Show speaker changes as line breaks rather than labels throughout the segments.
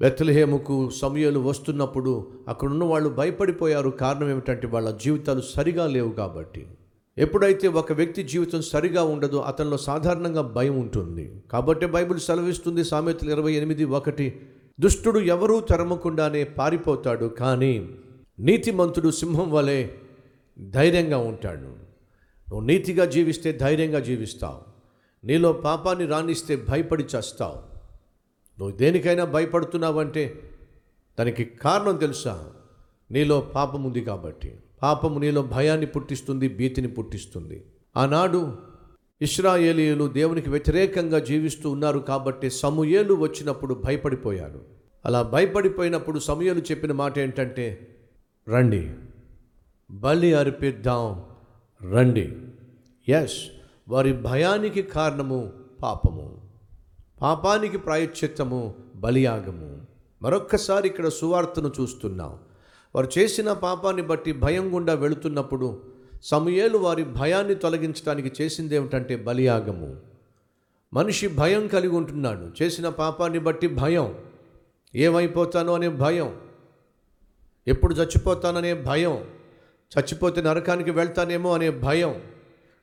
బెత్తలహేముకు సమయాలు వస్తున్నప్పుడు అక్కడున్న వాళ్ళు భయపడిపోయారు. కారణం ఏమిటంటే వాళ్ళ జీవితాలు సరిగా లేవు కాబట్టి. ఎప్పుడైతే ఒక వ్యక్తి జీవితం సరిగా ఉండదో అతనిలో సాధారణంగా భయం ఉంటుంది. కాబట్టి బైబిల్ సెలవిస్తుంది సామెతలు ఇరవై ఎనిమిది ఒకటి దుష్టుడు ఎవరూ తరమకుండానే పారిపోతాడు కానీ నీతిమంతుడు సింహం వలె ధైర్యంగా ఉంటాడు. నువ్వు నీతిగా జీవిస్తే ధైర్యంగా జీవిస్తావు. నీలో పాపాన్ని రాణిస్తే భయపడి చేస్తావు. నువ్వు దేనికైనా భయపడుతున్నావంటే దానికి కారణం తెలుసా? నీలో పాపం ఉంది కాబట్టి. పాపము నీలో భయాన్ని పుట్టిస్తుంది భీతిని పుట్టిస్తుంది. ఆనాడు ఇస్రాయేలీయులు దేవునికి వ్యతిరేకంగా జీవిస్తూ ఉన్నారు కాబట్టి సమూయేలు వచ్చినప్పుడు భయపడిపోయారు. అలా భయపడిపోయినప్పుడు సమూయేలు చెప్పిన మాట ఏంటంటే రండి. బలి అర్పిద్దాం. రండి. ఎస్ వారి భయానికి కారణము పాపము. పాపానికి ప్రాయశ్చిత్తము బలియాగము. మరొక్కసారి ఇక్కడ సువార్తను చూస్తున్నాం. వారు చేసిన పాపాన్ని బట్టి భయం గుండా వెళుతున్నప్పుడు సమయేలు వారి భయాన్ని తొలగించడానికి చేసింది ఏమిటంటే బలియాగము. మనిషి భయం కలిగి ఉంటున్నాడు. చేసిన పాపాన్ని బట్టి భయం. ఏమైపోతానో అనే భయం. ఎప్పుడు చచ్చిపోతాననే భయం. చచ్చిపోతే నరకానికి వెళ్తానేమో అనే భయం.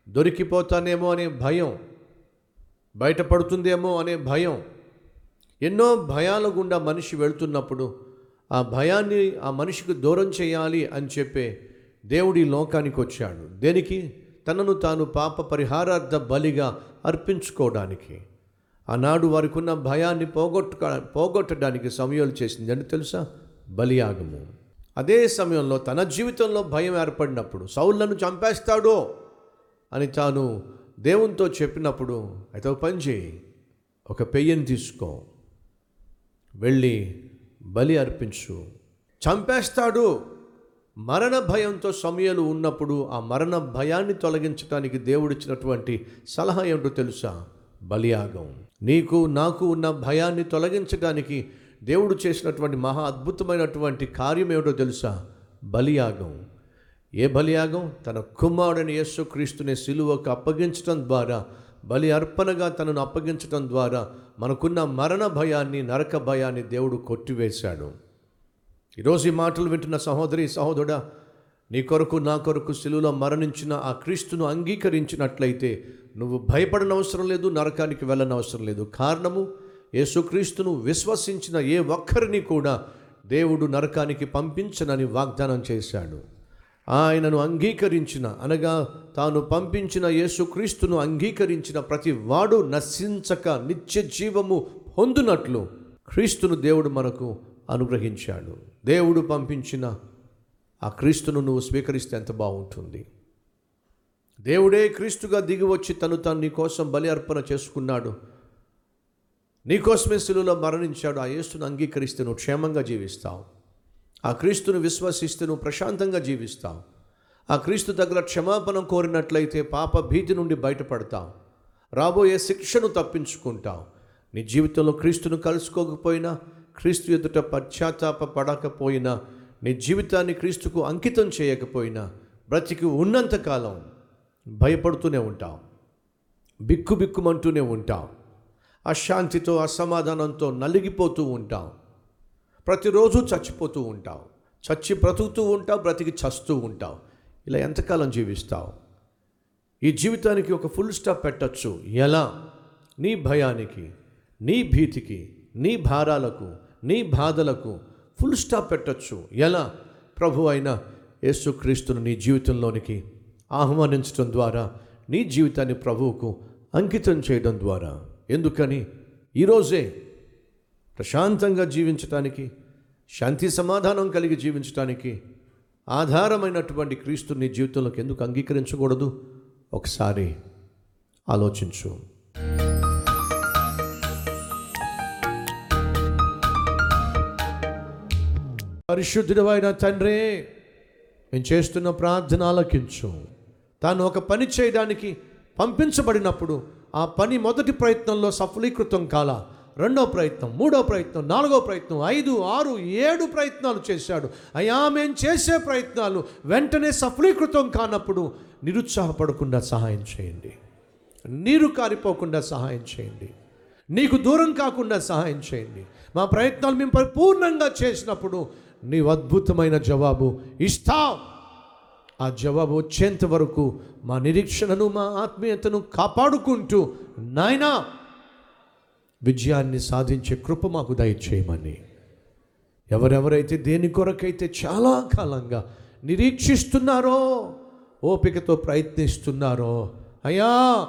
దొరికిపోతానేమో అనే భయం. బయటపడుతుందేమో అనే భయం. ఎన్నో భయాల గుండా మనిషి వెళ్తున్నప్పుడు ఆ భయాన్ని ఆ మనిషికి దూరం చేయాలి అని చెప్పే దేవుడి లోకానికి వచ్చాడు దేనికి? తనను తాను పాప పరిహారార్థ బలిగా అర్పించుకోవడానికి. ఆనాడు వారికి ఉన్న భయాన్ని పోగొట్టు పోగొట్టడానికి సమయాలు చేసింది అని తెలుసా? బలియాగము. అదే సమయంలో తన జీవితంలో భయం ఏర్పడినప్పుడు సౌళ్ళను చంపేస్తాడో అని తాను దేవునితో చెప్పినప్పుడు అయితే ఒక పని చేయి ఒక పెయ్యని తీసుకో. వెళ్ళి బలి అర్పించు. చంపేస్తాడు. మరణ భయంతో సమయాలు ఉన్నప్పుడు ఆ మరణ భయాన్ని తొలగించడానికి దేవుడిచ్చినటువంటి సలహా ఏమిటో తెలుసా? బలియాగం. నీకు నాకు ఉన్న భయాన్ని తొలగించడానికి దేవుడు చేసినటువంటి మహా అద్భుతమైనటువంటి కార్యం ఏమిటో తెలుసా? బలియాగం. ఏ బలియాగం? తన కుమారుడని యేసుక్రీస్తుని సిలువకు అప్పగించటం ద్వారా బలి అర్పణగా తనను అప్పగించటం ద్వారా మనకున్న మరణ భయాన్ని నరక భయాన్ని దేవుడు కొట్టివేశాడు. ఈరోజు ఈ మాటలు వింటున్న సహోదరి సహోదరుడా నీ కొరకు నా కొరకు సిలువలో మరణించిన ఆ క్రీస్తును అంగీకరించినట్లయితే నువ్వు భయపడనవసరం లేదు నరకానికి వెళ్ళనవసరం లేదు. కారణము యేసుక్రీస్తును విశ్వసించిన ఏ ఒక్కరిని కూడా దేవుడు నరకానికి పంపించనని వాగ్దానం చేశాడు. ఆయనను అంగీకరించిన అనగా తాను పంపించిన యేసుక్రీస్తును అంగీకరించిన ప్రతి వాడు నశించక నిత్య జీవము పొందునట్లు క్రీస్తును దేవుడు మనకు అనుగ్రహించాడు. దేవుడు పంపించిన ఆ క్రీస్తును నువ్వు స్వీకరిస్తే ఎంత బాగుంటుంది. దేవుడే క్రీస్తుగా దిగి వచ్చి తను తను నీ కోసం బలి అర్పణ చేసుకున్నాడు. నీకోసమే శిలువలో మరణించాడు. ఆ యేసును అంగీకరిస్తే నువ్వు క్షేమంగా జీవిస్తావు. ఆ క్రీస్తును విశ్వసిస్తే నువ్వు ప్రశాంతంగా జీవిస్తావు. ఆ క్రీస్తు దగ్గర క్షమాపణ కోరినట్లయితే పాప భీతి నుండి బయటపడతావు. రాబోయే శిక్షను తప్పించుకుంటావు. నీ జీవితంలో క్రీస్తును కలుసుకోకపోయినా క్రీస్తు ఎదుట పశ్చాత్తాప పడకపోయినా నీ జీవితాన్ని క్రీస్తుకు అంకితం చేయకపోయినా బ్రతికి ఉన్నంతకాలం భయపడుతూనే ఉంటావు. బిక్కు బిక్కుమంటూనే ఉంటావు. అశాంతితో అసమాధానంతో నలిగిపోతూ ఉంటావు. ప్రతిరోజు చచ్చిపోతూ ఉంటావు. చచ్చి బ్రతుకుతూ ఉంటావు బ్రతికి చస్తూ ఉంటావు. ఇలా ఎంతకాలం జీవిస్తావు? ఈ జీవితానికి ఒక ఫుల్ స్టాప్ పెట్టచ్చు. ఎలా? నీ భయానికి నీ భీతికి నీ భారాలకు నీ బాధలకు ఫుల్ స్టాప్ పెట్టచ్చు. ఎలా? ప్రభు అయిన యేసుక్రీస్తును నీ జీవితంలోనికి ఆహ్వానించడం ద్వారా నీ జీవితాన్ని ప్రభువుకు అంకితం చేయడం ద్వారా. ఎందుకని? ఈరోజే ప్రశాంతంగా జీవించటానికి శాంతి సమాధానం కలిగి జీవించటానికి ఆధారమైనటువంటి క్రీస్తు నీ జీవితంలోకి ఎందుకు అంగీకరించకూడదు? ఒకసారి ఆలోచించు. పరిశుద్ధుడమైన తండ్రే నేను చేస్తున్న ప్రార్థన ఆలకించు. తాను ఒక పని చేయడానికి పంపించబడినప్పుడు ఆ పని మొదటి ప్రయత్నంలో సఫలీకృతం కాల. రెండో ప్రయత్నం మూడో ప్రయత్నం నాలుగో ప్రయత్నం ఐదు ఆరు ఏడు ప్రయత్నాలు చేశాడు. అయ్యా మేము చేసే ప్రయత్నాలు వెంటనే సఫలీకృతం కానప్పుడు నిరుత్సాహపడకుండా సహాయం చేయండి. నీరు కారిపోకుండా సహాయం చేయండి. నీకు దూరం కాకుండా సహాయం చేయండి. మా ప్రయత్నాలు మేము పరిపూర్ణంగా చేసినప్పుడు నీవు అద్భుతమైన జవాబు ఇస్తావు. ఆ జవాబు వచ్చేంత వరకు మా నిరీక్షణను మా ఆత్మీయతను కాపాడుకుంటూ నాయనా విజయాన్ని సాధించే కృప మాకు దయచేయమని. ఎవరెవరైతే దేని కొరకైతే చాలా కాలంగా నిరీక్షిస్తున్నారో ఓపికతో ప్రయత్నిస్తున్నారో అయ్యా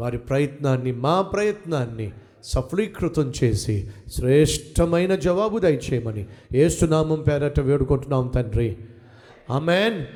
వారి ప్రయత్నాన్ని మా ప్రయత్నాన్ని సఫలీకృతం చేసి శ్రేష్టమైన జవాబు దయచేయమని. ఏసునామం పేరట వేడుకుంటున్నాం తండ్రి. ఆమెన్.